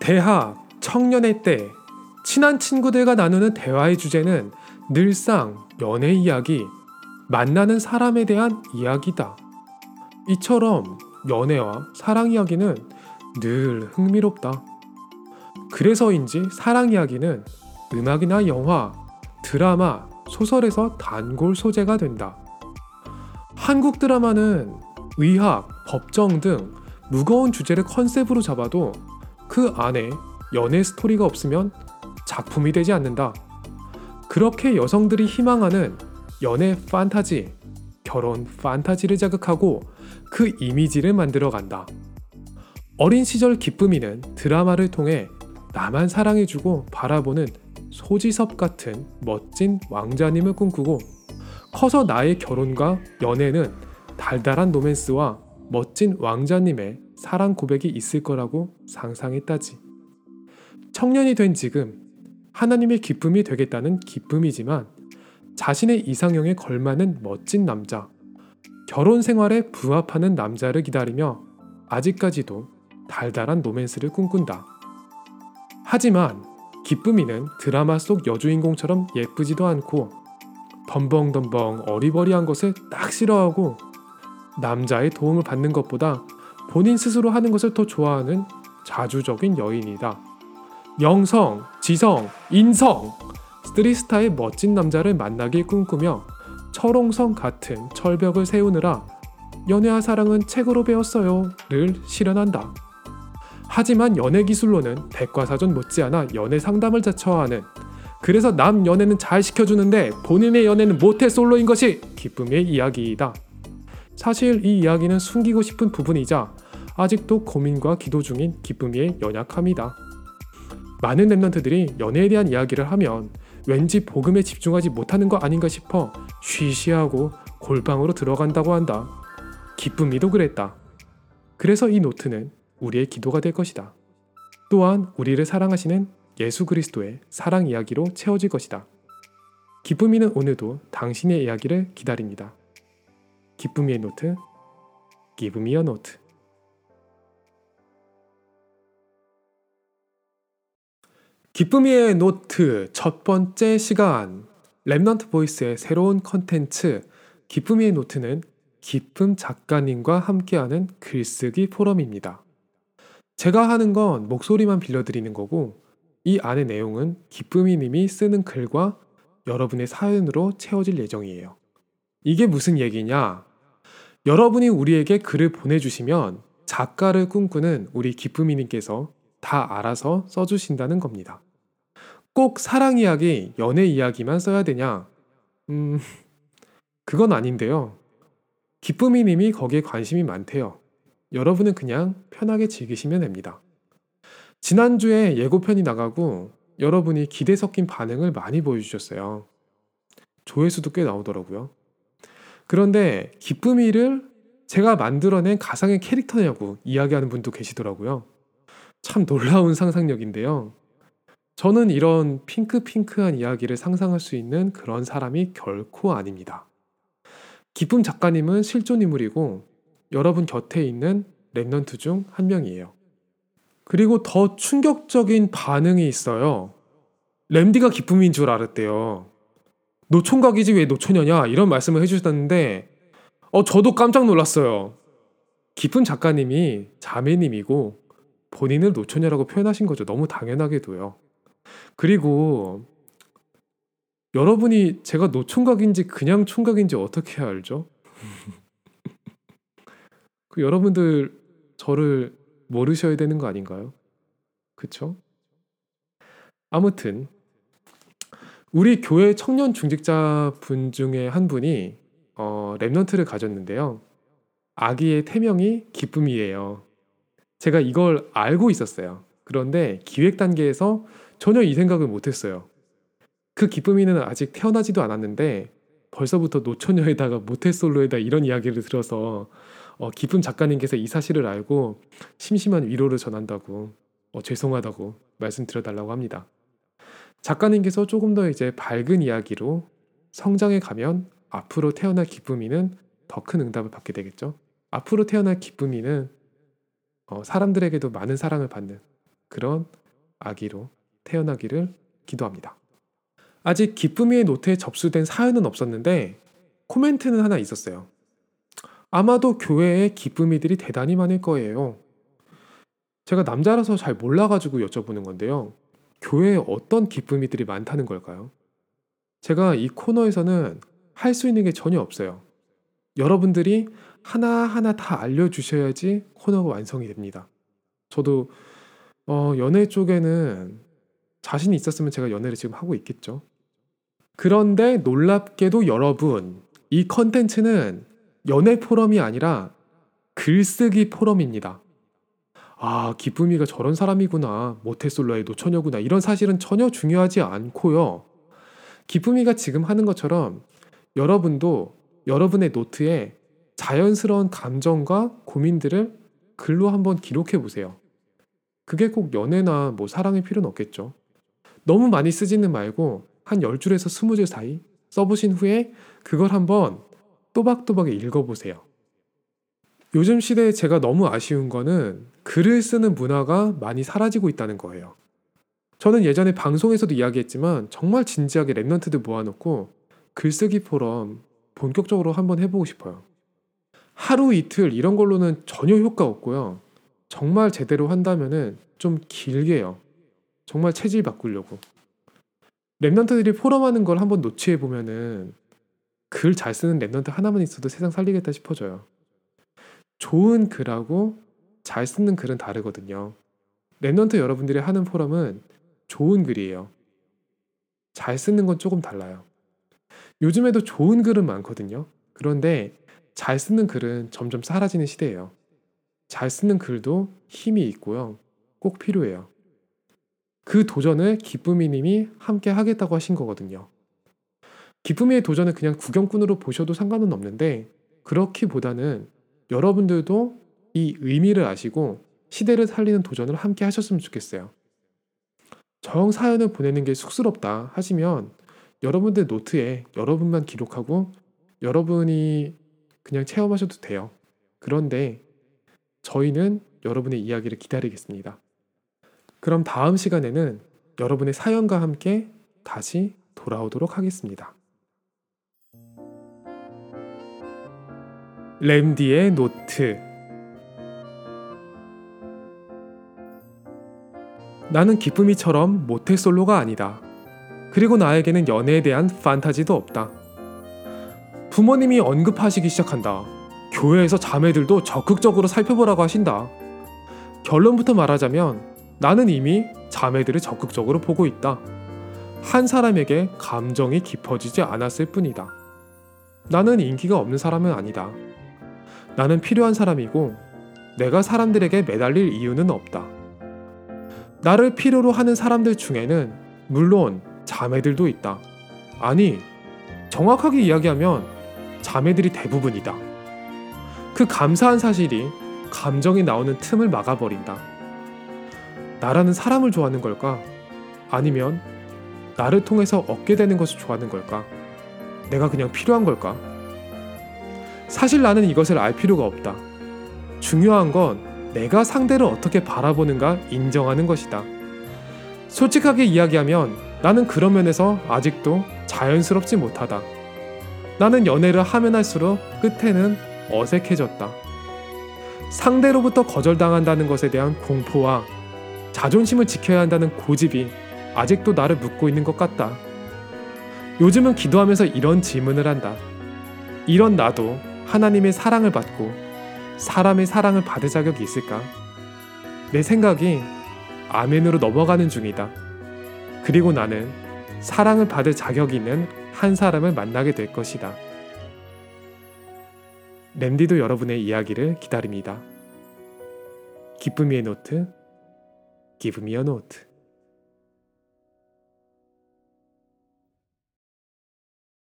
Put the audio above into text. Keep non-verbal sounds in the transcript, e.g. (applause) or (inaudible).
대학, 청년의 때, 친한 친구들과 나누는 대화의 주제는 늘상 연애 이야기, 만나는 사람에 대한 이야기다. 이처럼 연애와 사랑 이야기는 늘 흥미롭다. 그래서인지 사랑 이야기는 음악이나 영화, 드라마, 소설에서 단골 소재가 된다. 한국 드라마는 의학, 법정 등 무거운 주제를 컨셉으로 잡아도 그 안에 연애 스토리가 없으면 작품이 되지 않는다. 그렇게 여성들이 희망하는 연애 판타지, 결혼 판타지를 자극하고 그 이미지를 만들어 간다. 어린 시절 기쁨이는 드라마를 통해 나만 사랑해주고 바라보는 소지섭 같은 멋진 왕자님을 꿈꾸고 커서 나의 결혼과 연애는 달달한 로맨스와 멋진 왕자님의 사랑 고백이 있을 거라고 상상했다지. 청년이 된 지금 하나님의 기쁨이 되겠다는 기쁨이지만 자신의 이상형에 걸맞는 멋진 남자, 결혼 생활에 부합하는 남자를 기다리며 아직까지도 달달한 로맨스를 꿈꾼다. 하지만 기쁨이는 드라마 속 여주인공처럼 예쁘지도 않고 덤벙덤벙 어리버리한 것을 딱 싫어하고 남자의 도움을 받는 것보다 본인 스스로 하는 것을 더 좋아하는 자주적인 여인이다. 영성, 지성, 인성 스트리스타의 멋진 남자를 만나길 꿈꾸며 철옹성 같은 철벽을 세우느라 연애와 사랑은 책으로 배웠어요를 실현한다. 하지만 연애 기술로는 백과사전 못지않아 연애 상담을 자처하는 그래서 남 연애는 잘 시켜주는데 본인의 연애는 모태 솔로인 것이 기쁨의 이야기이다. 사실 이 이야기는 숨기고 싶은 부분이자 아직도 고민과 기도 중인 기쁨이의 연약함이다. 많은 랩런트들이 연애에 대한 이야기를 하면 왠지 복음에 집중하지 못하는 거 아닌가 싶어 쉬쉬하고 골방으로 들어간다고 한다. 기쁨이도 그랬다. 그래서 이 노트는 우리의 기도가 될 것이다. 또한 우리를 사랑하시는 예수 그리스도의 사랑 이야기로 채워질 것이다. 기쁨이는 오늘도 당신의 이야기를 기다립니다. 기쁨이의 노트, a note. 기쁨이의 노트 첫 번째 시간 Remnant Voice의 새로운 컨텐츠 기쁨이의 노트는 기쁨 작가님과 함께하는 글쓰기 포럼입니다. 제가 하는 건 목소리만 빌려드리는 거고 이 안의 내용은 기쁨이 님이 쓰는 글과 여러분의 사연으로 채워질 예정이에요. 이게 무슨 얘기냐? 여러분이 우리에게 글을 보내주시면 작가를 꿈꾸는 우리 기쁨이 님께서 다 알아서 써주신다는 겁니다. 꼭 사랑 이야기, 연애 이야기만 써야 되냐? 음, 그건 아닌데요. 기쁨이 님이 거기에 관심이 많대요. 여러분은 그냥 편하게 즐기시면 됩니다. 지난주에 예고편이 나가고 여러분이 기대 섞인 반응을 많이 보여주셨어요. 조회수도 꽤 나오더라고요. 그런데 기쁨이를 제가 만들어낸 가상의 캐릭터냐고 이야기하는 분도 계시더라고요. 참 놀라운 상상력인데요. 저는 이런 핑크핑크한 이야기를 상상할 수 있는 그런 사람이 결코 아닙니다. 기쁨 작가님은 실존 인물이고 여러분 곁에 있는 remnant 중 한 명이에요. 그리고 더 충격적인 반응이 있어요. 램디가 기쁨인 줄 알았대요. 노총각이지 왜 노처녀냐 이런 말씀을 해주셨는데 어 저도 깜짝 놀랐어요. 기쁨 작가님이 자매님이고 본인을 노처녀라고 표현하신 거죠. 너무 당연하게도요. 그리고 여러분이 제가 노총각인지 그냥 총각인지 어떻게 알죠? (laughs) 그 여러분들 저를 모르셔야 되는 거 아닌가요? 그쵸? 아무튼 우리 교회 청년 중직자 분 중에 한 분이 어, 랩넌트를 가졌는데요. 아기의 태명이 기쁨이에요. 제가 이걸 알고 있었어요. 그런데 기획 단계에서 전혀 이 생각을 못했어요. 그 기쁨이는 아직 태어나지도 않았는데 벌써부터 노처녀에다가 모태솔로에다 이런 이야기를 들어서 어, 기쁨 작가님께서 이 사실을 알고 심심한 위로를 전한다고 어, 죄송하다고 말씀드려달라고 합니다. 작가님께서 조금 더 이제 밝은 이야기로 성장해 가면 앞으로 태어날 기쁨이는 더 큰 응답을 받게 되겠죠. 앞으로 태어날 기쁨이는 어, 사람들에게도 많은 사랑을 받는 그런 아기로 태어나기를 기도합니다. 아직 기쁨이의 노트에 접수된 사연은 없었는데 코멘트는 하나 있었어요. 아마도 교회에 기쁨이들이 대단히 많을 거예요. 제가 남자라서 잘 몰라가지고 여쭤보는 건데요. 교회에 어떤 기쁨이들이 많다는 걸까요? 제가 이 코너에서는 할 수 있는 게 전혀 없어요. 여러분들이 하나하나 다 알려주셔야지 코너가 완성이 됩니다. 저도 어, 연애 쪽에는 자신이 있었으면 제가 연애를 지금 하고 있겠죠. 그런데 놀랍게도 여러분, 이 컨텐츠는 연애 포럼이 아니라 글쓰기 포럼입니다. 아, 기쁨이가 저런 사람이구나. 모태솔로의 노처녀구나. 이런 사실은 전혀 중요하지 않고요. 기쁨이가 지금 하는 것처럼 여러분도 여러분의 노트에 자연스러운 감정과 고민들을 글로 한번 기록해 보세요. 그게 꼭 연애나 뭐 사랑일 필요는 없겠죠. 너무 많이 쓰지는 말고 한 10줄에서 20줄 사이 써보신 후에 그걸 한번 또박또박 읽어보세요. 요즘 시대에 제가 너무 아쉬운 거는 글을 쓰는 문화가 많이 사라지고 있다는 거예요. 저는 예전에 방송에서도 이야기했지만 정말 진지하게 랩런트들 모아놓고 글쓰기 포럼 본격적으로 한번 해보고 싶어요. 하루 이틀 이런 걸로는 전혀 효과 없고요. 정말 제대로 한다면은 좀 길게요. 정말 체질 바꾸려고. remnant들이 포럼하는 걸 한번 노치해 보면은 글 잘 쓰는 remnant 하나만 있어도 세상 살리겠다 싶어져요. 좋은 글하고 잘 쓰는 글은 다르거든요. remnant 여러분들이 하는 포럼은 좋은 글이에요. 잘 쓰는 건 조금 달라요. 요즘에도 좋은 글은 많거든요. 그런데 잘 쓰는 글은 점점 사라지는 시대예요. 잘 쓰는 글도 힘이 있고요. 꼭 필요해요. 그 도전을 기쁨이님이 함께 하겠다고 하신 거거든요. 기쁨이의 도전을 그냥 구경꾼으로 보셔도 상관은 없는데 그렇기보다는 여러분들도 이 의미를 아시고 시대를 살리는 도전을 함께 하셨으면 좋겠어요. 정 사연을 보내는 게 쑥스럽다 하시면 여러분들 노트에 여러분만 기록하고 여러분이 그냥 체험하셔도 돼요. 그런데 저희는 여러분의 이야기를 기다리겠습니다. 그럼 다음 시간에는 여러분의 사연과 함께 다시 돌아오도록 하겠습니다. 램디의 노트 나는 기쁨이처럼 모태솔로가 아니다. 그리고 나에게는 연애에 대한 판타지도 없다. 부모님이 언급하시기 시작한다. 교회에서 자매들도 적극적으로 살펴보라고 하신다. 결론부터 말하자면 나는 이미 자매들을 적극적으로 보고 있다. 한 사람에게 감정이 깊어지지 않았을 뿐이다. 나는 인기가 없는 사람은 아니다. 나는 필요한 사람이고 내가 사람들에게 매달릴 이유는 없다. 나를 필요로 하는 사람들 중에는 물론 자매들도 있다. 아니, 정확하게 이야기하면 자매들이 대부분이다. 그 감사한 사실이 감정이 나오는 틈을 막아버린다. 나라는 사람을 좋아하는 걸까? 아니면 나를 통해서 얻게 되는 것을 좋아하는 걸까? 내가 그냥 필요한 걸까? 사실 나는 이것을 알 필요가 없다. 중요한 건 내가 상대를 어떻게 바라보는가 인정하는 것이다. 솔직하게 이야기하면 나는 그런 면에서 아직도 자연스럽지 못하다. 나는 연애를 하면 할수록 끝에는 어색해졌다. 상대로부터 거절당한다는 것에 대한 공포와 자존심을 지켜야 한다는 고집이 아직도 나를 묶고 있는 것 같다. 요즘은 기도하면서 이런 질문을 한다. 이런 나도 하나님의 사랑을 받고 사람의 사랑을 받을 자격이 있을까? 내 생각이 아멘으로 넘어가는 중이다. 그리고 나는 사랑을 받을 자격이 있는 한 사람을 만나게 될 것이다. 램디도 여러분의 이야기를 기다립니다. 기쁨이의 노트, 기쁨이의 노트.